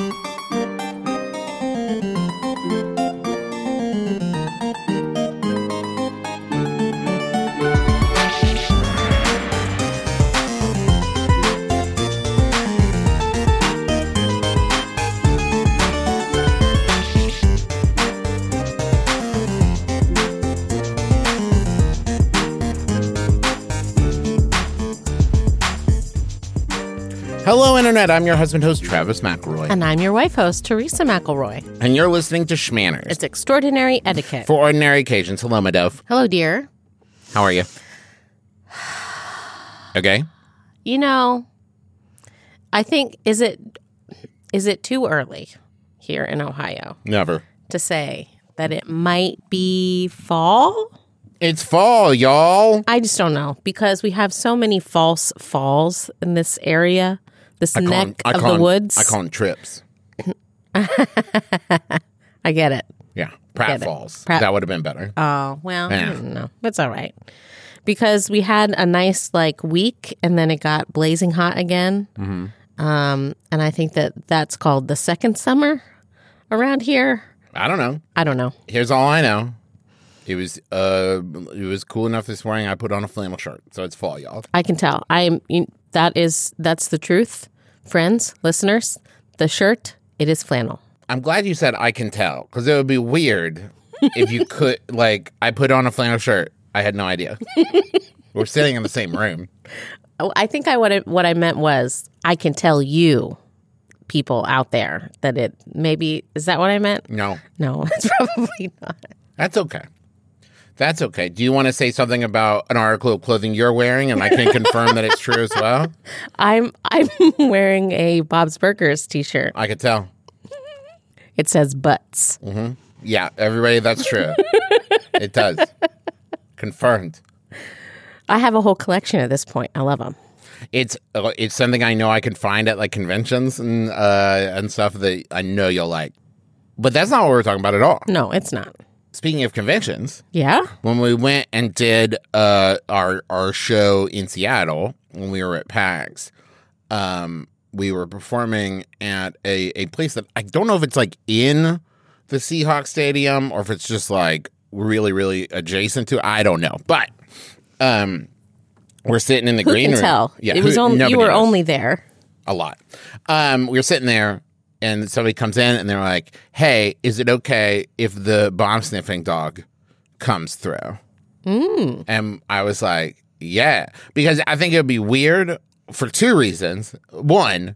Hello, Internet. I'm your husband host, Travis McElroy. And I'm your wife host, Teresa McElroy. And you're listening to Shmanners. It's extraordinary etiquette. for ordinary occasions. Hello, my dove. Hello, dear. How are you? Okay. You know, I think is it is it too early here in Ohio Never. to say that it might be fall? It's fall, y'all. I just don't know because we have so many false falls in this area, this I neck of call the woods. I call them trips. I get it. Yeah. Pratt. Falls. Pratt- That would have been better. Oh, well, Yeah. Don't. It's all right. Because we had a nice like week and then it got blazing hot again. Mm-hmm. Um, and I think that that's called the second summer around here. I don't know. I don't know. Here's all I know. It was uh it was cool enough this morning I put on a flannel shirt. So it's fall, y'all. I can tell. I am you, that is that's the truth. Friends, listeners, the shirt, it is flannel. I'm glad you said I can tell because it would be weird if you could like I put on a flannel shirt. I had no idea. We're sitting in the same room. Oh, I think I what I, what I meant was I can tell you people out there that it maybe is that what I meant? No, No, it's probably not. that's okay. That's okay. Do you want to say something about an article of clothing you're wearing, and I can confirm that it's true as well? I'm I'm wearing a Bob's Burgers t-shirt. I could tell. It says butts. Yeah, everybody, that's true. it does. Confirmed. I have a whole collection at this point. I love them. It's uh, it's something I know I can find at like conventions and uh, and stuff that I know you'll like. But that's not what we're talking about at all. No, it's not. Speaking of conventions, Yeah. when we went and did uh, our our show in Seattle when we were at PAX, um, we were performing at a, a place that I don't know if it's like in the Seahawks Stadium or if it's just like really really adjacent to. I don't know, but um, we're sitting in the Who green room. tell? Yeah, it was only you were knows only there. a lot. Um, we were sitting there, and somebody comes in, and they're like, "Hey, is it okay if the bomb sniffing dog comes through?" Mm. And I was like, "Yeah," because I think it would be weird for two reasons. One,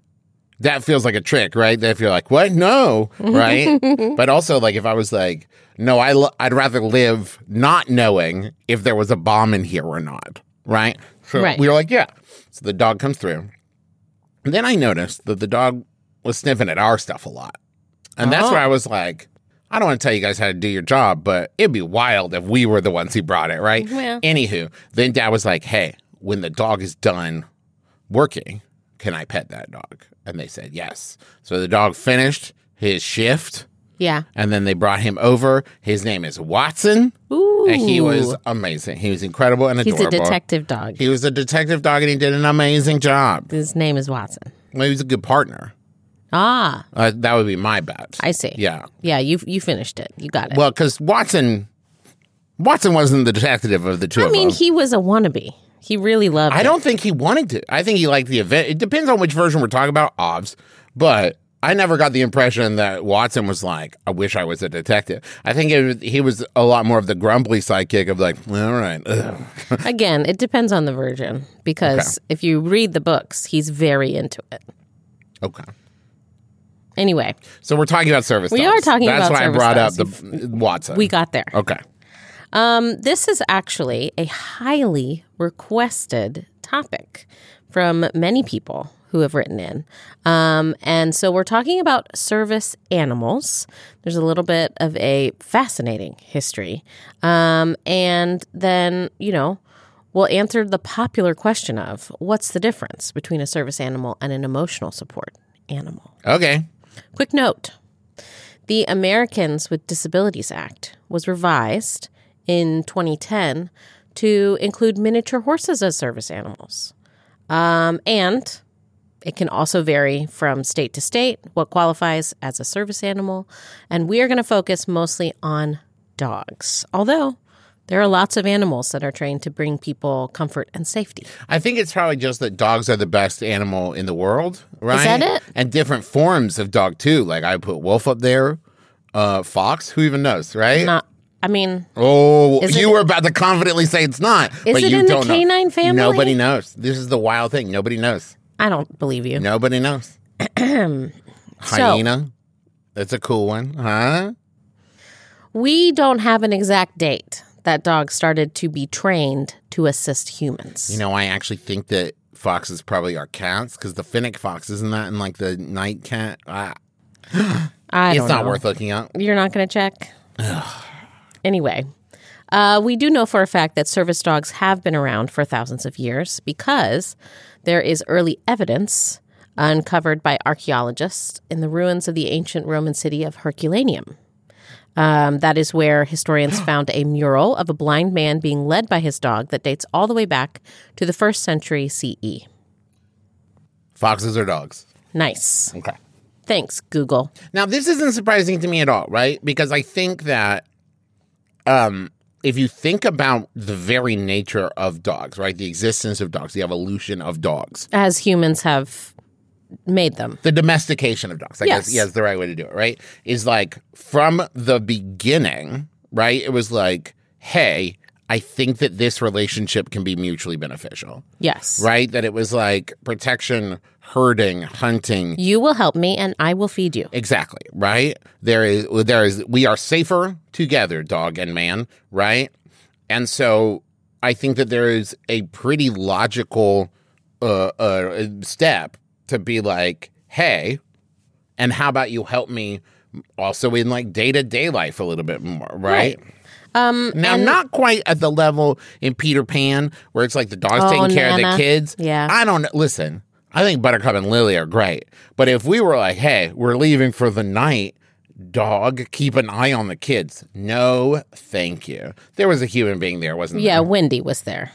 that feels like a trick, right? That if you're like, "What? No," right? but also, like, if I was like, "No, I l- I'd rather live not knowing if there was a bomb in here or not," right? So Right. we were like, "Yeah." So the dog comes through. And then I noticed that the dog was sniffing at our stuff a lot. And that's Oh. where I was like, I don't want to tell you guys how to do your job, but it'd be wild if we were the ones who brought it, right? Well. Anywho, then dad was like, hey, when the dog is done working, can I pet that dog? And they said yes. So the dog finished his shift Yeah. and then they brought him over. His name is Watson. Ooh. And he was amazing. He was incredible and He's adorable. a detective dog. He was a detective dog and he did an amazing job. His name is Watson. Well, he was a good partner. Ah, Uh, that would be my bet. I see. Yeah. Yeah, you you finished it. You got it. Well, because Watson, Watson wasn't the detective of the two I mean, he was a wannabe. He really loved I it. don't think he wanted to. I think he liked the event. It depends on which version we're talking about, obs. But I never got the impression that Watson was like, "I wish I was a detective." I think it he was a lot more of the grumbly sidekick of like, "All right. Again, it depends on the version because if you read the books, he's very into it. okay." Anyway, So we're talking about service. We dogs. are talking That's about why I brought dogs. up the Watson. we got there. okay. Um, this is actually a highly requested topic from many people who have written in. Um, and so we're talking about service animals. There's a little bit of a fascinating history. Um, and then, you know, we'll answer the popular question of what's the difference between a service animal and an emotional support animal? Okay. Quick note the Americans with Disabilities Act was revised in 2010 to include miniature horses as service animals. Um, and it can also vary from state to state what qualifies as a service animal. And we are going to focus mostly on dogs, although there are lots of animals that are trained to bring people comfort and safety. I think it's probably just that dogs are the best animal in the world, right? Is that it? And different forms of dog too. Like I put wolf up there, uh, fox. Who even knows, right? Not, I mean, Oh, you it- were about to confidently say it's not, Is but it you in the don't know. canine family? Nobody knows. This is the wild thing. Nobody knows. I don't believe you. Nobody knows. Hyena. That's a cool one, huh? We don't have an exact date that dog started to be trained to assist humans. You know, I actually think that foxes probably are cats because the fennec fox isn't that in like the night cat? Ah, I it's not know. worth looking up. You're not going to check? anyway, uh, we do know for a fact that service dogs have been around for thousands of years because there is early evidence uncovered by archaeologists in the ruins of the ancient Roman city of Herculaneum. Um, that is where historians found a mural of a blind man being led by his dog that dates all the way back to the first century. CE. Foxes are dogs. Nice. Okay. Thanks, Google. Now, this isn't surprising to me at all, right? Because I think that um, if you think about the very nature of dogs, right? The existence of dogs, the evolution of dogs, As humans have made them. the domestication of dogs, I Yes. guess, yeah, is the right way to do it, right? Is like from the beginning, right? It was like, hey, I think that this relationship can be mutually beneficial, Yes. right? That it was like protection, herding, hunting, You will help me and I will feed you. Exactly, right? There is there is we are safer together, dog and man, right? And so I think that there is a pretty logical uh, uh step to be like, "Hey, and how about you help me also in like day-to-day life a little bit more, right?" Um, Now, and- not quite at the level in Peter Pan where it's like the dog's Oh, taking care of the kids. Yeah. I don't know. Listen, I think Buttercup and Lily are great. But if we were like, hey, we're leaving for the night, dog, keep an eye on the kids. No, thank you. There was a human being there, wasn't yeah, there? Yeah, Wendy was there.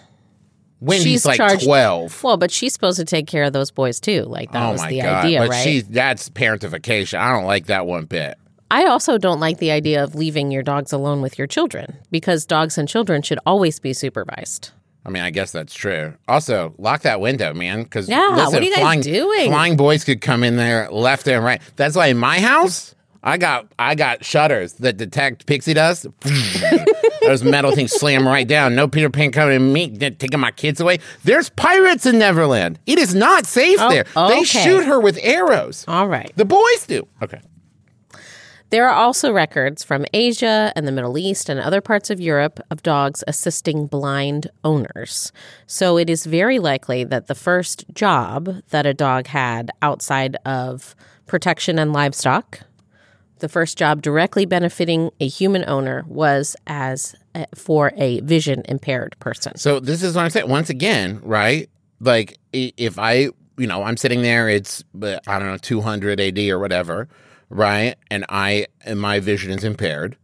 Wendy's she's like charged- 12. Well, but she's supposed to take care of those boys too. Like that oh was my the God. idea, but right? she's, that's parentification. I don't like that one bit. I also don't like the idea of leaving your dogs alone with your children because dogs and children should always be supervised. I mean, I guess that's true. Also, lock that window, man. Because Yeah, listen, what are you guys flying, doing? Flying boys could come in there left and right. That's why in my house, I got I got shutters that detect pixie dust. Those metal things slam right down. No Peter Pan coming to me, taking my kids away. There's pirates in Neverland. It is not safe Oh, there. They shoot her with arrows. All right. The boys do. Okay. There are also records from Asia and the Middle East and other parts of Europe of dogs assisting blind owners. So it is very likely that the first job that a dog had outside of protection and livestock, the first job directly benefiting a human owner was as uh, for a vision impaired person. So this is what I'm saying. Once again, right? Like if I, you know, I'm sitting there, it's uh, I don't know, 200 AD or whatever, right? And I and my vision is impaired,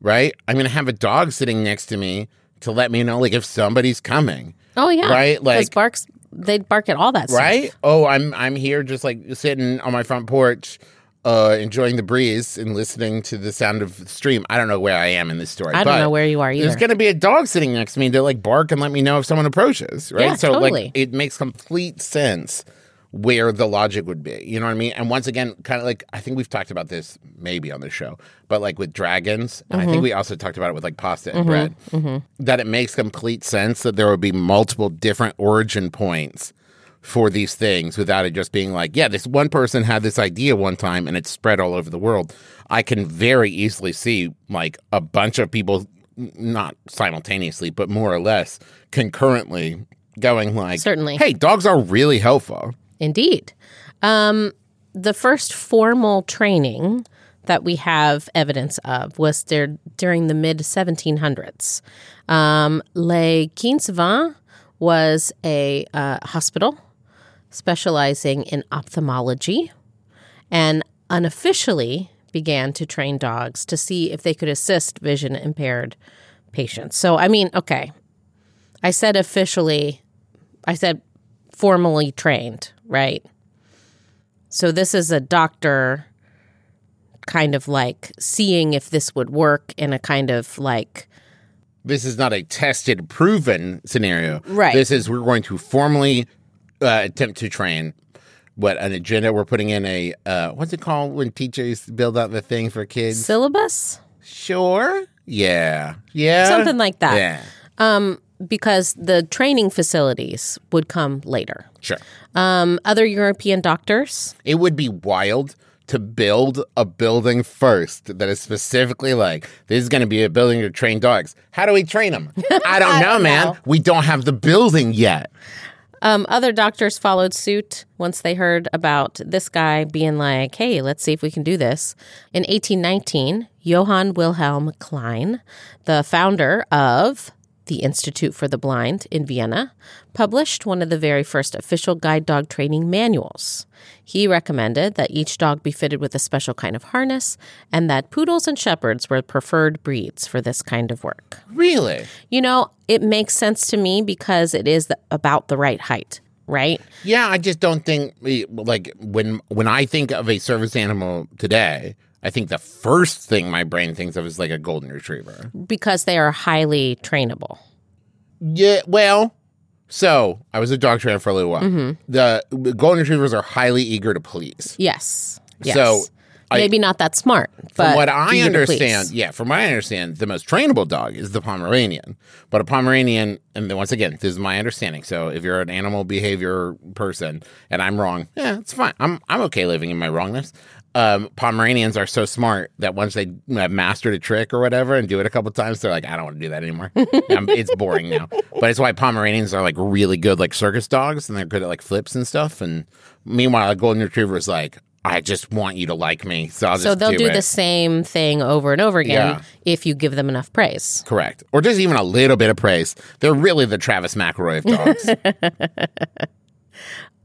right? I'm gonna have a dog sitting next to me to let me know, like if somebody's coming, Oh yeah, right? like- barks. They bark at all that stuff. right? Oh, I'm I'm here just like sitting on my front porch. Uh, enjoying the breeze and listening to the sound of the stream. I don't know where I am in this story. I don't know where you are either. There's going to be a dog sitting next to me to like bark and let me know if someone approaches, right? Yeah, so totally. like it makes complete sense where the logic would be. You know what I mean? And once again, kind of like I think we've talked about this maybe on the show, but like with dragons, and I Mm-hmm. think we also talked about it with like pasta and bread, that it makes complete sense that there would be multiple different origin points for these things without it just being like, yeah, this one person had this idea one time and it's spread all over the world. I can very easily see like a bunch of people, not simultaneously, but more or less concurrently going like, Certainly. hey, dogs are really helpful. Indeed. Um, the first formal training that we have evidence of was there during the mid 1700s. Um, Les Quinze Vingts was a uh, hospital specializing in ophthalmology and unofficially began to train dogs to see if they could assist vision impaired patients. So, I mean, okay, I said officially, I said formally trained, right? So this is a doctor kind of like seeing if this would work in a kind of like This is not a tested, proven scenario. Right. This is we're going to formally uh, attempt to train. What an agenda we're putting in a uh, what's it called when teachers build out the thing for kids? syllabus, Sure. Yeah. Yeah. something like that. Yeah. um Because the training facilities would come later. Sure. Um, other European doctors, It would be wild to build a building first that is specifically like this is going to be a building to train dogs. How do we train them? I don't know, man. know. We don't have the building yet. Um, other doctors followed suit once they heard about this guy being like, "Hey, let's see if we can do this." In 1819, Johann Wilhelm Klein, the founder of the Institute for the Blind in Vienna, published one of the very first official guide dog training manuals. He recommended that each dog be fitted with a special kind of harness and that poodles and shepherds were preferred breeds for this kind of work. Really? You know, it makes sense to me because it is the, about the right height, right? Yeah, I just don't think like when when I think of a service animal today, I think the first thing my brain thinks of is like a golden retriever. Because they are highly trainable. Yeah, well, so I was a dog trainer for a little while. Mm-hmm. The golden retrievers are highly eager to please. Yes. Yes. So, I- maybe not that smart, but From what I understand, yeah, from what I understand, the most trainable dog is the Pomeranian. But a Pomeranian, and then once again, this is my understanding. So if you're an animal behavior person and I'm wrong, yeah, it's fine. I'm I'm okay living in my wrongness. Um, Pomeranians are so smart that once they have mastered a trick or whatever and do it a couple times, they're like, I don't want to do that anymore. Um, it's boring now. But it's why Pomeranians are like really good, like circus dogs, and they're good at like flips and stuff. And meanwhile, a golden retriever is like, I just want you to like me, so I'll just So they'll do, it. the same thing over and over again Yeah. if you give them enough praise. Correct. Or just even a little bit of praise. They're really the Travis McElroy of dogs.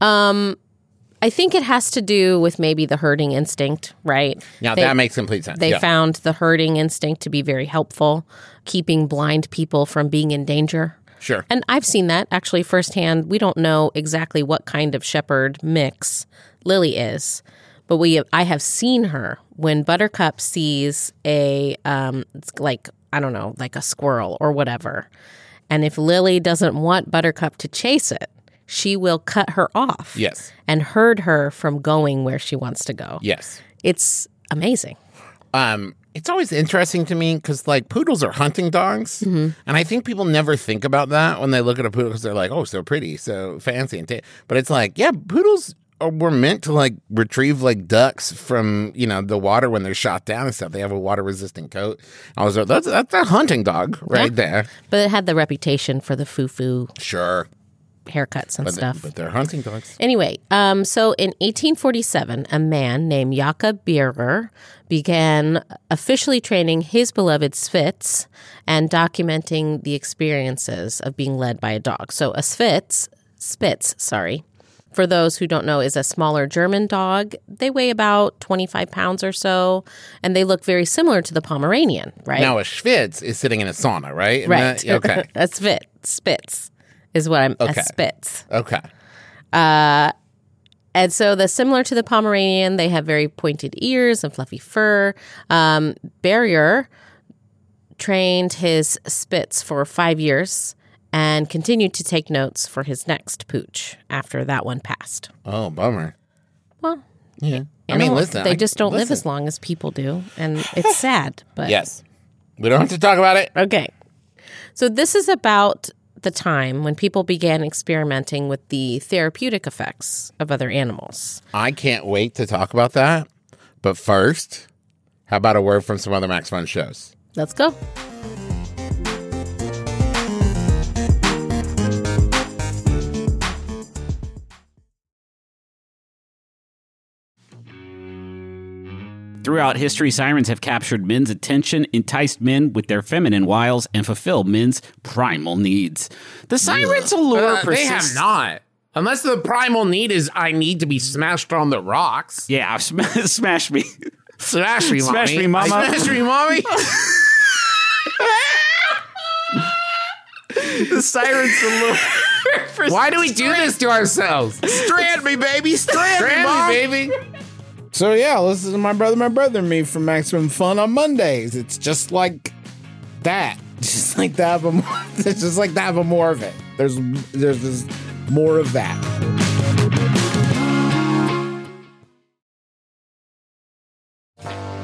I think it has to do with maybe the herding instinct, right? Yeah, They- that makes complete sense. They yeah. found the herding instinct to be very helpful, keeping blind people from being in danger. sure. And I've seen that actually firsthand. We don't know exactly what kind of shepherd mix Lily is, but we I have seen her when Buttercup sees a um like I don't know, like a squirrel or whatever. And if Lily doesn't want Buttercup to chase it, she will cut her off Yes. and herd her from going where she wants to go. Yes. It's amazing. Um, it's always interesting to me because like poodles are hunting dogs, Mm-hmm. and I think people never think about that when they look at a poodle because they're like, oh, so pretty, so fancy, and ta-. but it's like, yeah, poodles. Are, were meant to like retrieve like ducks from you know the water when they're shot down and stuff. They have a water resistant coat. I was like, that's that's a hunting dog right there. But it had the reputation for the foo-foo Sure, haircuts and but, stuff. but they're hunting dogs. Anyway, um, so in 1847, a man named Jakob Birrer began officially training his beloved Spitz and documenting the experiences of being led by a dog. So a Spitz, Spitz, sorry, for those who don't know, is a smaller German dog. They weigh about 25 pounds or so, and they look very similar to the Pomeranian, right? Now a Schwitz is sitting in a sauna, right? Right. that- okay. a Spitz, Spitz is what I'm, Okay. a Spitz. Okay. Uh, And so the similar to the Pomeranian, they have very pointed ears and fluffy fur. Um, Birrer trained his Spitz for five years and continued to take notes for his next pooch after that one passed. Oh, bummer. Well, Yeah. I mean, listen. they I- just don't live as long as people do, and it's sad. But Yes. We don't have to talk about it. Okay. So this is about the time when people began experimenting with the therapeutic effects of other animals. I can't wait to talk about that. But first, how about a word from some other Max Fun shows? Let's go. Throughout history, sirens have captured men's attention, enticed men with their feminine wiles, and fulfilled men's primal needs. The siren's allure Uh, they have not. Unless the primal need is I need to be smashed on the rocks. Yeah, sm- smash me. Smash me, Smash mommy. me, mama. Smash me, mommy. the siren's allure. Why do we do this to ourselves? Strand me, baby. Strand, me, Mom. baby. So yeah, listen to my brother, my brother, and me from Maximum Fun on Mondays. It's just like that, just like that, but more, it's just like that, but more of it. There's there's just more of that.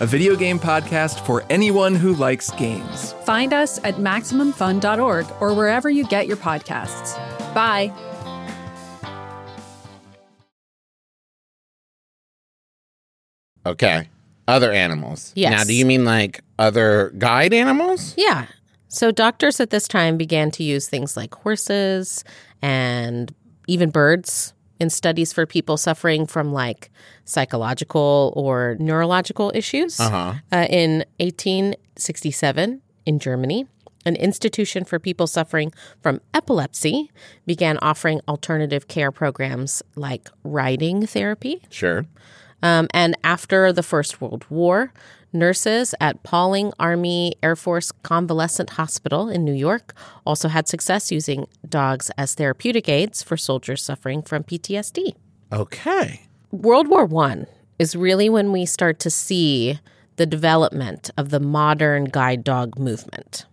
a video game podcast for anyone who likes games. Find us at MaximumFun.org or wherever you get your podcasts. Bye. Okay. Other animals. Yes. Now, do you mean like other guide animals? Yeah. So doctors at this time began to use things like horses and even birds in studies for people suffering from like psychological or neurological issues. Uh-huh. Uh, in 1867, in Germany, an institution for people suffering from epilepsy began offering alternative care programs like riding therapy. Sure. Um, and after the First World War, nurses at Pawling Army Air Force Convalescent Hospital in New York also had success using dogs as therapeutic aids for soldiers suffering from PTSD. Okay. World War One is really when we start to see the development of the modern guide dog movement.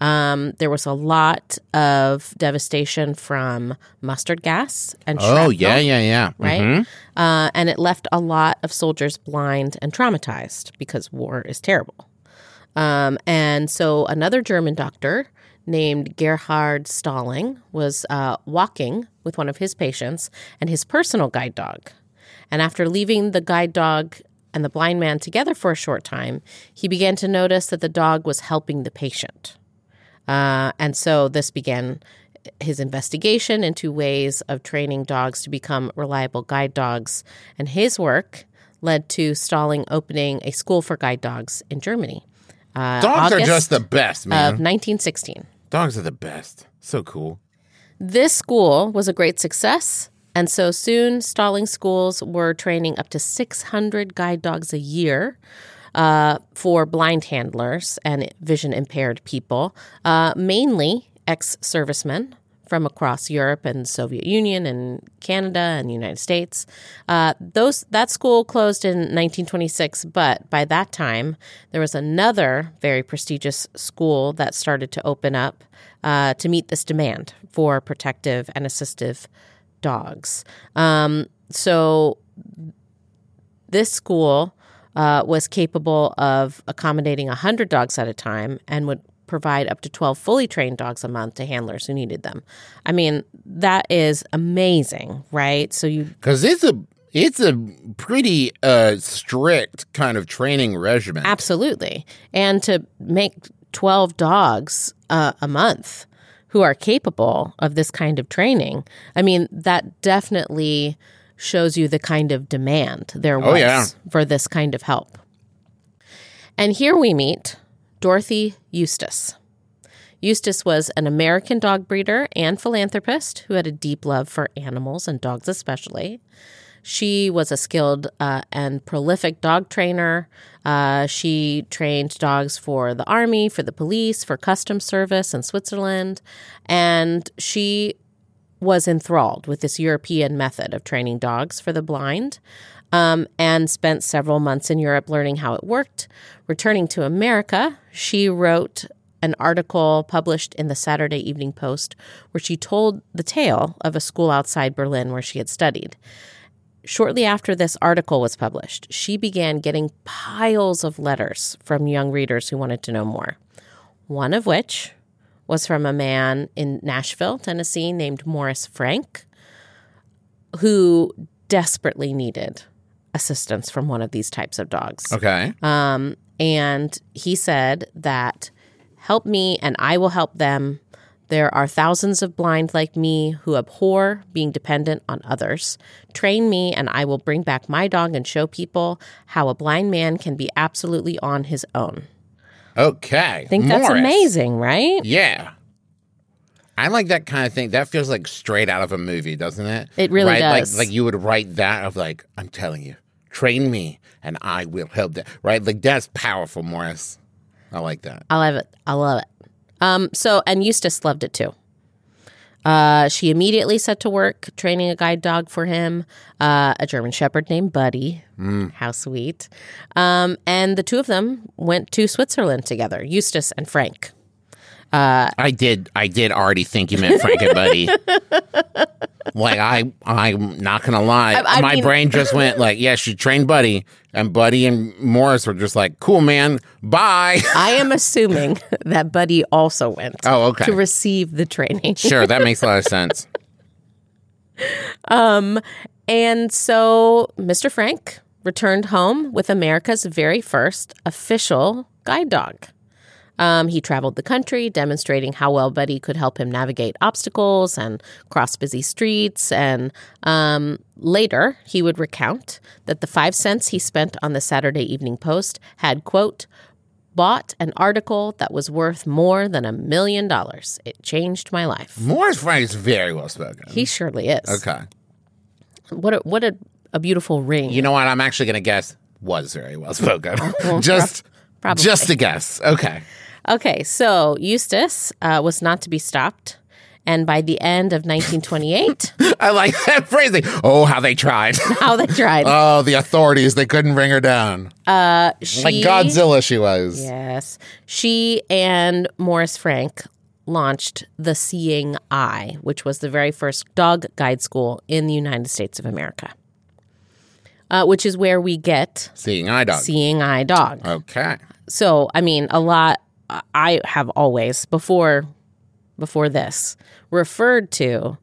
Um, there was a lot of devastation from mustard gas and Oh, yeah, yeah, yeah. right? Mhm. Uh, and it left a lot of soldiers blind and traumatized because war is terrible. Um, and so another German doctor named Gerhard Stalling was uh, walking with one of his patients and his personal guide dog. And after leaving the guide dog and the blind man together for a short time, he began to notice that the dog was helping the patient. Uh, and so this began his investigation into ways of training dogs to become reliable guide dogs. And his work led to Stalling opening a school for guide dogs in Germany. Uh, Dogs are just the best, man. of 1916. Dogs are the best. So cool. This school was a great success. And so soon, Stalling schools were training up to 600 guide dogs a year uh, for blind handlers and vision impaired people, uh, mainly ex servicemen from across Europe and Soviet Union and Canada and the United States. Uh, those that school closed in 1926, but by that time there was another very prestigious school that started to open up uh, to meet this demand for protective and assistive dogs. Um, so this school uh, was capable of accommodating 100 dogs at a time and would provide up to 12 fully trained dogs a month to handlers who needed them. I mean, that is amazing, right? So you Because it's a it's a pretty uh, strict kind of training regimen. absolutely. And to make 12 dogs uh, a month who are capable of this kind of training, I mean, that definitely shows you the kind of demand there was Oh, yeah. for this kind of help. And here we meet Dorothy Eustis. Eustis was an American dog breeder and philanthropist who had a deep love for animals and dogs, especially. She was a skilled uh, and prolific dog trainer. Uh, she trained dogs for the army, for the police, for customs service in Switzerland. And she was enthralled with this European method of training dogs for the blind um, and spent several months in Europe learning how it worked. Returning to America, she wrote an article published in the Saturday Evening Post where she told the tale of a school outside Berlin where she had studied. Shortly after this article was published, she began getting piles of letters from young readers who wanted to know more. One of which was from a man in Nashville, Tennessee, named Morris Frank, who desperately needed assistance from one of these types of dogs. Okay. Um, and he said that help me and I will help them. There are thousands of blind like me who abhor being dependent on others. Train me, and I will bring back my dog and show people how a blind man can be absolutely on his own. Okay. I think that's amazing, right? Yeah. I like that kind of thing. That feels like straight out of a movie, doesn't it? It really right? does. Like, like you would write that of like, I'm telling you, train me and I will help that. Right? Like that's powerful, Morris. I like that. I love it. I love it. Um, so, and Eustis loved it too. Uh, she immediately set to work training a guide dog for him, uh, a German Shepherd named Buddy. How sweet. Um, and the two of them went to Switzerland together, Eustis and Frank. I did. I did already think you meant Frank and Buddy. like I, I'm not gonna lie. I- I My mean- brain just went like, yeah, she trained Buddy, and Buddy and Morris were just like, cool, man, bye. I am assuming that Buddy also went Oh, okay. to receive the training. sure, that makes a lot of sense. Um, And so Mr. Frank returned home with America's very first official guide dog. Um, he traveled the country, demonstrating how well Buddy could help him navigate obstacles and cross busy streets. And um, later, he would recount that the five cents he spent on the Saturday Evening Post had, quote, bought an article that was worth more than a million dollars. It changed my life. Morris Frank is very well spoken. He surely is. okay. What a, what a, a beautiful ring. You know what? I'm actually gonna guess was very well spoken. just, probably. just a guess. Okay. Okay, so Eustis uh, was not to be stopped. And by the end of 1928, I like that phrasing. Oh, how they tried. how they tried. oh, the authorities. They couldn't bring her down. Uh, she, like Godzilla, she was. Yes. She and Morris Frank launched the Seeing Eye, which was the very first dog guide school in the United States of America, uh, which is where we get Seeing eye dog. Seeing Eye Dog. okay. so i mean a lot i have always before before this referred to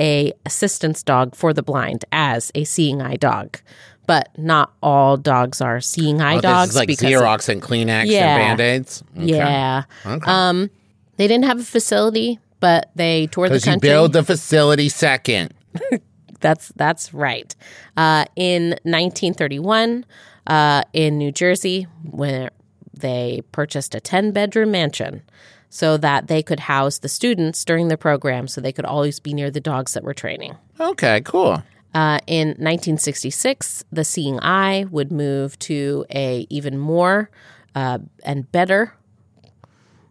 a assistance dog for the blind as a seeing eye dog but not all dogs are seeing eye Oh, dogs this is like because Xerox and Kleenex Yeah. and Band-Aids? Okay. yeah um they didn't have a facility but they toured the country. you build the facility second. That's that's right. Uh, in 1931, uh, in New Jersey, where they purchased a 10 bedroom mansion so that they could house the students during the program, so they could always be near the dogs that were training. Okay, cool. Uh, in 1966, the Seeing Eye would move to a even more uh, and better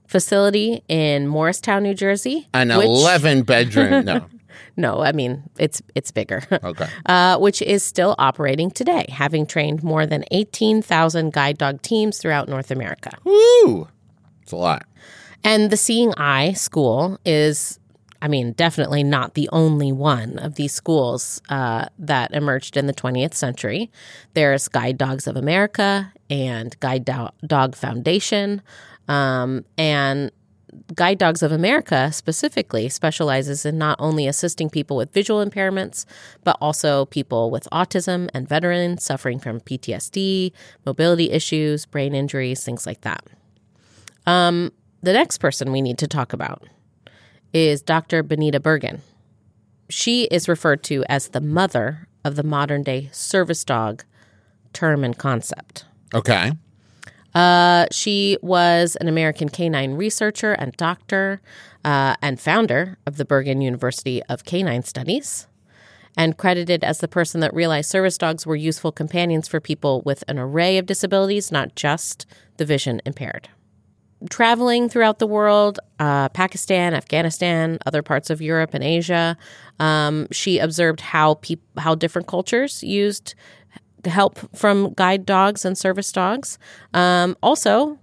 facility in Morristown, New Jersey. An which- 11 bedroom. No. No, I mean it's it's bigger. Okay. uh, which is still operating today, having trained more than 18,000 guide dog teams throughout North America. Woo! It's a lot. And the Seeing Eye School is, I mean, definitely not the only one of these schools uh, that emerged in the 20th century. There's Guide Dogs of America and Guide Do- Dog Foundation. Um, and Guide Dogs of America specifically specializes in not only assisting people with visual impairments, but also people with autism and veterans suffering from PTSD, mobility issues, brain injuries, things like that. Um, the next person we need to talk about is Dr. Bonita Bergin. She is referred to as the mother of the modern day service dog term and concept. Okay. Uh, she was an American canine researcher and doctor uh, and founder of the Bergin University of Canine Studies, and credited as the person that realized service dogs were useful companions for people with an array of disabilities, not just the vision impaired. Traveling throughout the world, uh, Pakistan, Afghanistan, other parts of Europe and Asia, um, she observed how peop- how different cultures used help from guide dogs and service dogs. Um, also,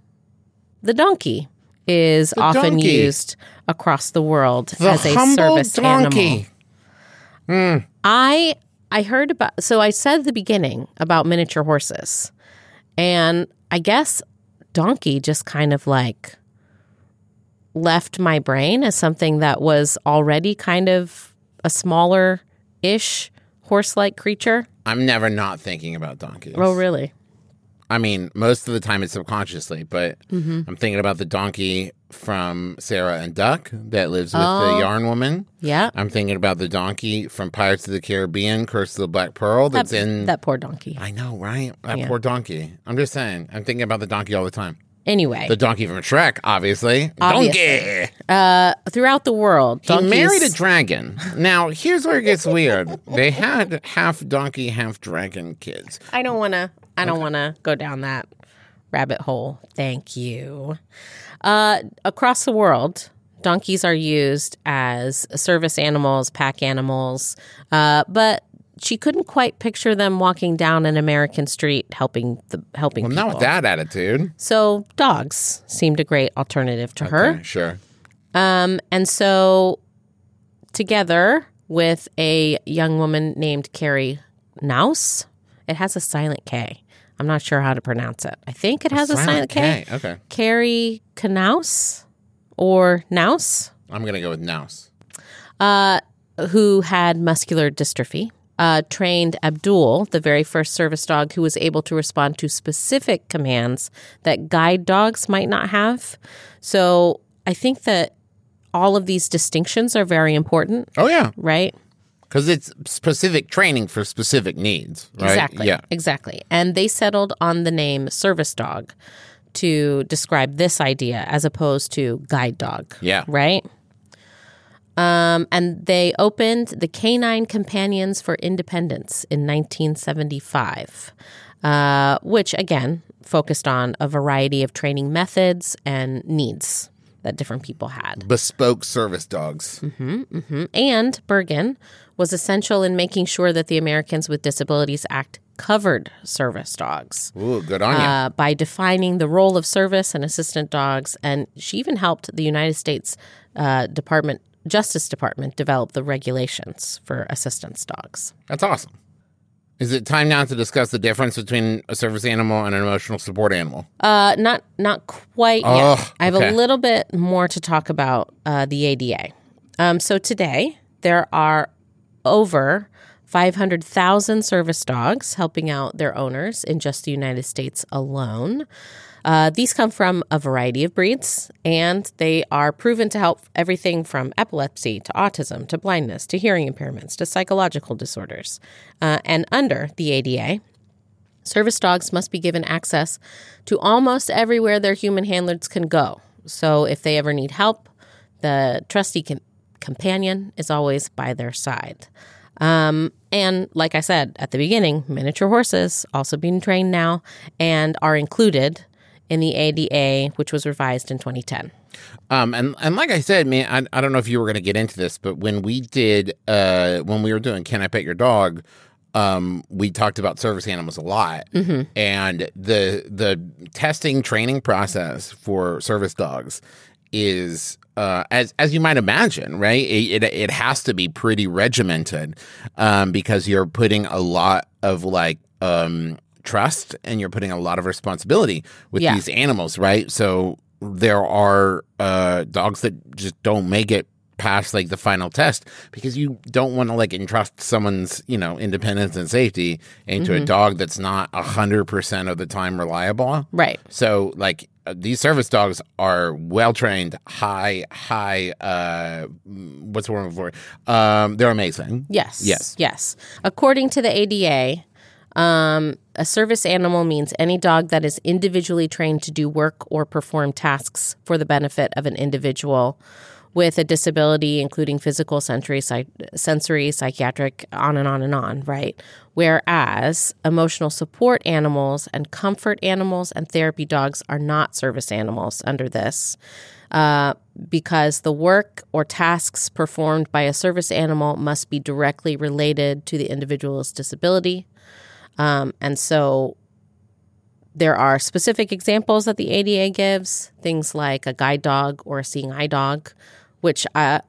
the donkey is often donkey. used across the world The as a service donkey. animal. I I heard about so I said the beginning about miniature horses, and I guess donkey just kind of like left my brain as something that was already kind of a smaller ish horse like creature. I'm never not thinking about donkeys. Oh, really? I mean, most of the time it's subconsciously, but Mm-hmm. I'm thinking about the donkey from Sarah and Duck that lives with Oh. the yarn woman. Yeah. I'm thinking about the donkey from Pirates of the Caribbean, Curse of the Black Pearl that's that, in. that poor donkey. I know, right? That Yeah. poor donkey. I'm just saying. I'm thinking about the donkey all the time. Anyway, The donkey from Shrek, obviously. Obviously. Donkey. throughout the world, He donkeys, married a dragon. Now, here's where it gets weird. They had half donkey, half dragon kids. I don't want to. I don't want to go down that rabbit hole. Thank you. Uh, across the world, donkeys are used as service animals, pack animals, uh, but she couldn't quite picture them walking down an American street helping the helping Well, people. not with that attitude. So dogs seemed a great alternative to her. Sure. Um, and so, together with a young woman named Carrie Naus, it has a silent K. I'm not sure how to pronounce it. I think it has a silent, K. Okay. Carrie Knaus or Naus, I'm going to go with Nouse. who had muscular dystrophy. Uh, trained Abdul, the very first service dog who was able to respond to specific commands that guide dogs might not have. So I think that all of these distinctions are very important, Oh, yeah. right? Because it's specific training for specific needs, right? Exactly. Yeah. Exactly. And they settled on the name service dog to describe this idea as opposed to guide dog. Yeah. Right? Um, and they opened the Canine Companions for Independence in 1975, uh, which again focused on a variety of training methods and needs that different people had. Bespoke service dogs. And Bergin was essential in making sure that the Americans with Disabilities Act covered service dogs Ooh, good on you. uh, by defining the role of service and assistant dogs. And she even helped the United States uh, Department Justice Department develop the regulations for assistance dogs. That's awesome. Is it time now to discuss the difference between a service animal and an emotional support animal? Uh, not not quite Oh, yet. I have okay. a little bit more to talk about uh, the ADA. Um, so today there are over 500,000 service dogs helping out their owners in just the United States alone. Uh, these come from a variety of breeds, and they are proven to help everything from epilepsy to autism to blindness to hearing impairments to psychological disorders. Uh, and under the ADA, Service dogs must be given access to almost everywhere their human handlers can go. So if they ever need help, the trusty com- companion is always by their side. Um, and like I said at the beginning, miniature horses also being trained now and are included in the ADA, which was revised in 2010. Um, and and like I said, man, I, I don't know if you were going to get into this, but when we did, uh, when we were doing "Can I Pet Your Dog," um, we talked about service animals a lot, and the the testing training process for service dogs is. Uh, as as you might imagine, right? It, it it has to be pretty regimented, um, because you're putting a lot of like um trust and you're putting a lot of responsibility with Yeah. these animals, right? So there are uh, dogs that just don't make it past like the final test because you don't want to like entrust someone's you know independence and safety into Mm-hmm. a dog that's not a hundred percent of the time reliable. Right. So like uh, these service dogs are well trained, high high. Uh, what's the word for? it? Um, they're amazing. Yes. Yes. Yes. According to the ADA, um, a service animal means any dog that is individually trained to do work or perform tasks for the benefit of an individual with a disability, including physical, sensory, psych- sensory, psychiatric, on and on and on, right? Whereas emotional support animals and comfort animals and therapy dogs are not service animals under this uh, because the work or tasks performed by a service animal must be directly related to the individual's disability. Um, and so there are specific examples that the ADA gives, things like a guide dog or a seeing eye dog, which, uh,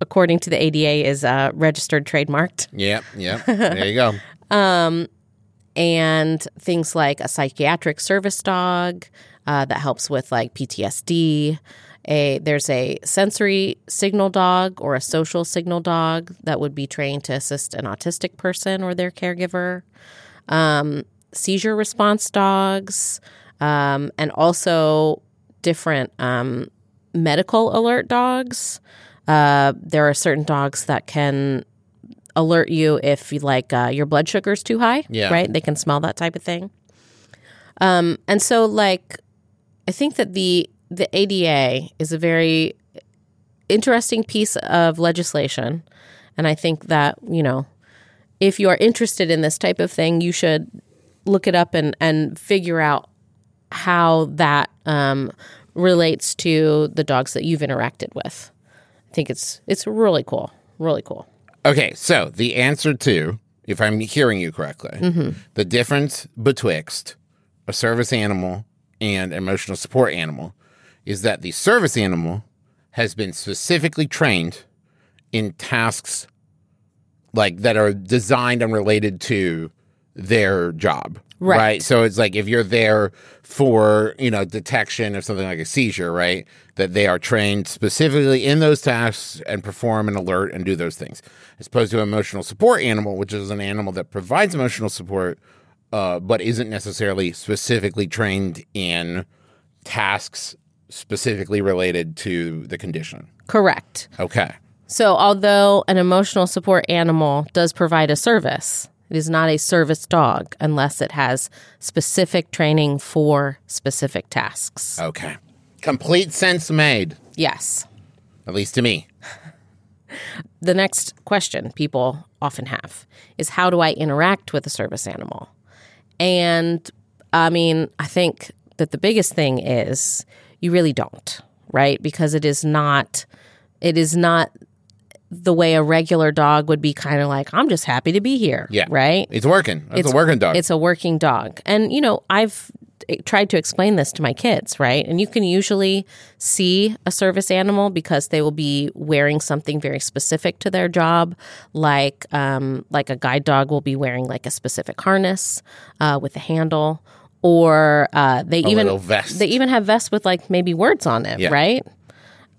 according to the ADA, is uh, registered trademarked, Yep. Yep. there you go. and things like a psychiatric service dog uh, that helps with like PTSD. A, there's a sensory signal dog or a social signal dog that would be trained to assist an autistic person or their caregiver. Um, seizure response dogs, um, and also different um, medical alert dogs. Uh, there are certain dogs that can alert you if you like uh, your blood sugar's too high. Yeah. Right. They can smell that type of thing. Um, and so like I think that the the ADA is a very interesting piece of legislation, and I think that you know if you are interested in this type of thing, you should look it up and and figure out how that um, relates to the dogs that you've interacted with. I think it's it's really cool, really cool. Okay, so the answer to, if I'm hearing you correctly, the difference betwixt a service animal and emotional support animal is that the service animal has been specifically trained in tasks like that are designed and related to their job. Right. So it's like if you're there for, you know, detection of something like a seizure, right? That they are trained specifically in those tasks and perform an alert and do those things. As opposed to an emotional support animal, which is an animal that provides emotional support, uh, but isn't necessarily specifically trained in tasks specifically related to the condition. Correct. Okay. So, although an emotional support animal does provide a service, it is not a service dog unless it has specific training for specific tasks. Okay. Complete sense made, Yes. at least to me. The next question people often have is how do I interact with a service animal? And I mean, I think that the biggest thing is you really don't, right? Because it is not it is not the way a regular dog would be kind of like I'm just happy to be here, Yeah. right? It's working. It's, a working dog. It's a working dog. And, you know, I've tried to explain this to my kids, right? And you can usually see a service animal because they will be wearing something very specific to their job, like um, like a guide dog will be wearing like a specific harness uh, with a handle, or uh, they even vest. they even have vests with like maybe words on it, Yeah. right?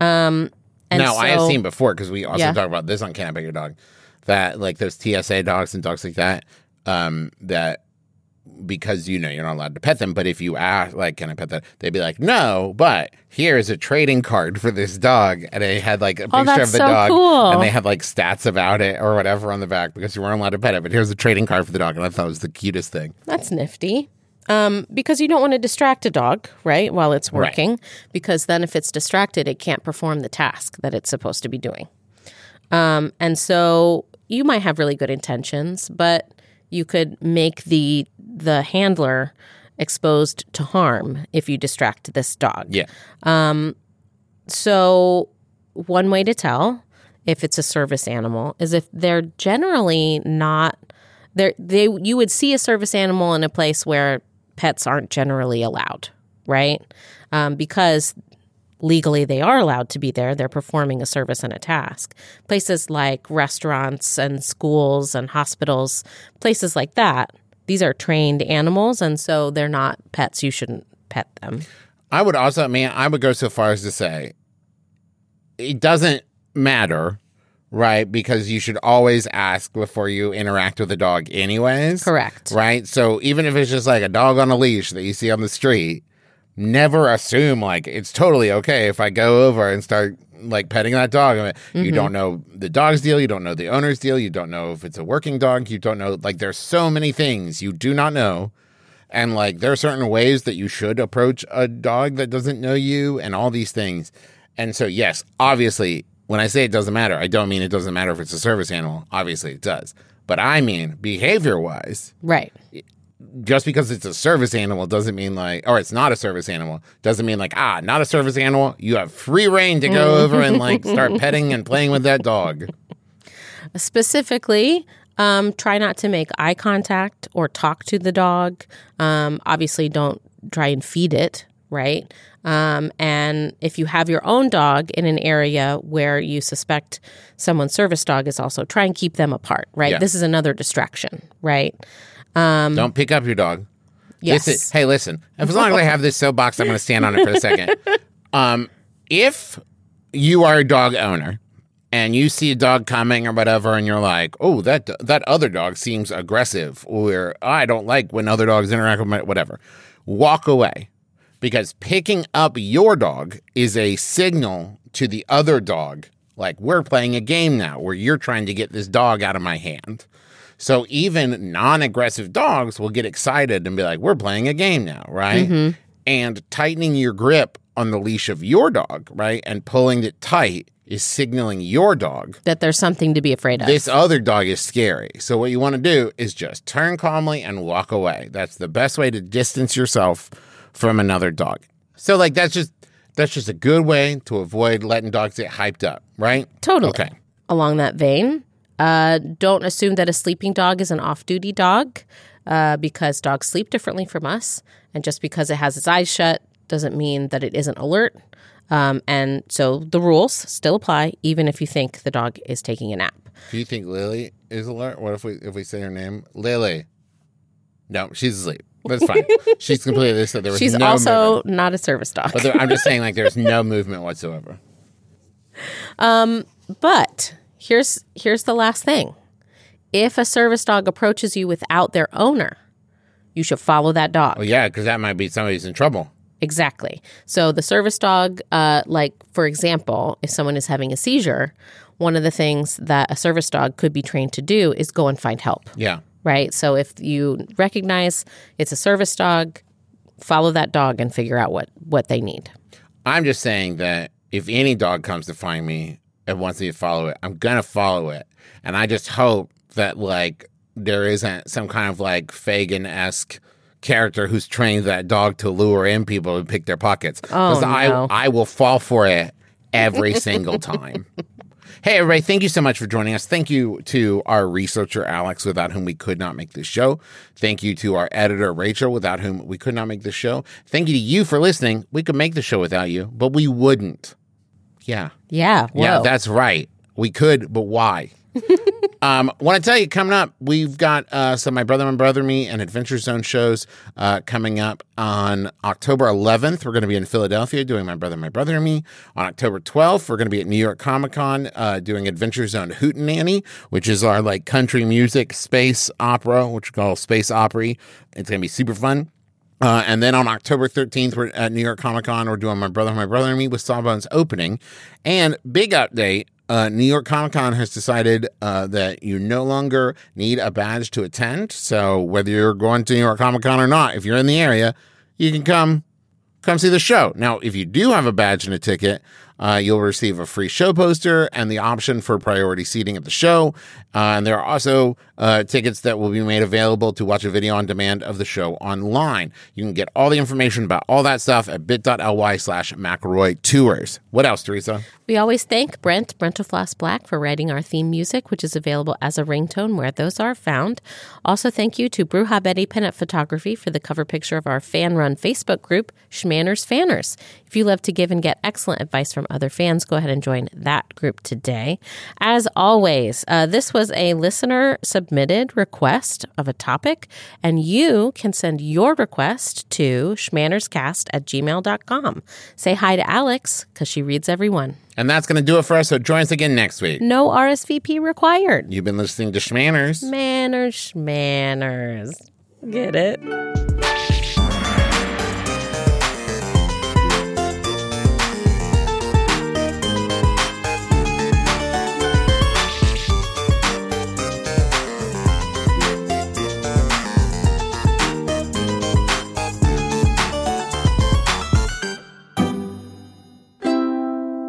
Um, and now, I have seen before because we also Yeah. talk about this on Can I Pet Your Dog that like those TSA dogs and dogs like that um, that because you know you're not allowed to pet them, but if you ask like can I pet that, they'd be like no, but here's a trading card for this dog, and they had like a picture Oh, that's of the so dog, cool. and they had like stats about it or whatever on the back because you weren't allowed to pet it, but here's a trading card for the dog, and I thought it was the cutest thing. That's nifty. Um, because you don't want to distract a dog, right, while it's Right. working, because then if it's distracted, it can't perform the task that it's supposed to be doing. Um, and so you might have really good intentions, but you could make the the handler exposed to harm if you distract this dog. Yeah, So, one way to tell if it's a service animal is if they're generally not they they you would see a service animal in a place where pets aren't generally allowed, right? Um, because legally they are allowed to be there. They're performing a service and a task. Places like restaurants and schools and hospitals, places like that, these are trained animals, and so they're not pets. You shouldn't pet them. I would also, man, I would go so far as to say it doesn't matter, right? Because you should always ask before you interact with a dog, anyways. Correct. Right. So even if it's just like a dog on a leash that you see on the street, never assume like it's totally okay if I go over and start like petting that dog. I mean, You mm-hmm. don't know the dog's deal. You don't know the owner's deal. You don't know if it's a working dog. You don't know, like, there's so many things you do not know. And like, there are certain ways that you should approach a dog that doesn't know you and all these things. And so, yes, obviously, when I say it doesn't matter, I don't mean it doesn't matter if it's a service animal. Obviously, it does. But I mean, behavior wise, Right. just because it's a service animal doesn't mean like, or it's not a service animal, doesn't mean like, ah, not a service animal. You have free reign to go over and like start petting and playing with that dog. Specifically, um, try not to make eye contact or talk to the dog. Um, obviously, don't try and feed it, right? Um, and if you have your own dog in an area where you suspect someone's service dog is also, try and keep them apart, right? Yeah. This is another distraction, right? Don't pick up your dog. Yes. Is- hey, listen. As long as I have this soapbox, I'm going to stand on it for a second. Um, if you are a dog owner and you see a dog coming or whatever, and you're like, "Oh, that that other dog seems aggressive," or "I don't like when other dogs interact with my whatever," walk away because picking up your dog is a signal to the other dog, like we're playing a game now where you're trying to get this dog out of my hand. So even non-aggressive dogs will get excited and be like, "We're playing a game now, right?" Mm-hmm. And tightening your grip on the leash of your dog, right, and pulling it tight is signaling your dog That there's something to be afraid of. this other dog is scary. So what you want to do is just turn calmly and walk away. That's the best way to distance yourself from another dog. So like that's just that's just a good way to avoid letting dogs get hyped up, right? Totally. Okay. Along that vein, uh, don't assume that a sleeping dog is an off duty dog uh, because dogs sleep differently from us. And just because it has its eyes shut doesn't mean that it isn't alert. Um, and so the rules still apply, even if you think the dog is taking a nap. Do you think Lily is alert? What if we if we say her name? Lily. No, she's asleep. That's fine. she's completely so there was She's no also movement. not a service dog. But there, I'm just saying like there's no movement whatsoever. Um, But here's here's the last thing. If a service dog approaches you without their owner, you should follow that dog. Well, yeah, because that might be somebody's in trouble. Exactly. So the service dog, uh, like for example, if someone is having a seizure, one of the things that a service dog could be trained to do is go and find help. Yeah. Right. So if you recognize it's a service dog, follow that dog and figure out what what they need. I'm just saying that if any dog comes to find me and wants me to follow it, I'm gonna follow it. And I just hope that like there isn't some kind of like Fagin esque character who's trained that dog to lure in people and pick their pockets. Oh, I no. I will fall for it every single time. Hey, everybody, thank you so much for joining us. Thank you to our researcher, Alex, without whom we could not make this show. Thank you to our editor, Rachel, without whom we could not make this show. Thank you to you for listening. We could make the show without you, but we wouldn't. Yeah. Yeah. Whoa. Yeah, that's right. We could, but why? um, want to tell you, coming up, we've got uh, some My Brother, and Brother, Me and Adventure Zone shows uh, coming up on October 11th. We're going to be in Philadelphia doing My Brother, My Brother, and Me. On October 12th, we're going to be at New York Comic Con uh, doing Adventure Zone Hootenanny, which is our like country music space opera, which we call Space Opry. It's going to be super fun. Uh, and then on October 13th, we're at New York Comic Con. We're doing My Brother, My Brother, and Me with Sawbones opening. And big update uh, New York Comic Con has decided uh, that you no longer need a badge to attend. So whether you're going to New York Comic Con or not, if you're in the area, you can come come see the show. Now, if you do have a badge and a ticket, uh, you'll receive a free show poster and the option for priority seating at the show. Uh, and there are also uh, tickets that will be made available to watch a video on demand of the show online. You can get all the information about all that stuff at bit.ly slash McElroy Tours. What else, Teresa? We always thank Brent, Brentalfloss Black, for writing our theme music, which is available as a ringtone where those are found. Also, thank you to Bruja Betty Pinup Photography for the cover picture of our fan run Facebook group, Shmanners Fanners. If you love to give and get excellent advice from other fans, go ahead and join that group today. As always, uh, this was a listener submitted request of a topic, and you can send your request to shmannerscast at gmail.com. Say hi to Alex because she reads everyone. And that's going to do it for us. So join us again next week. No RSVP required. You've been listening to Shmanners. Manners, shmanners. Get it?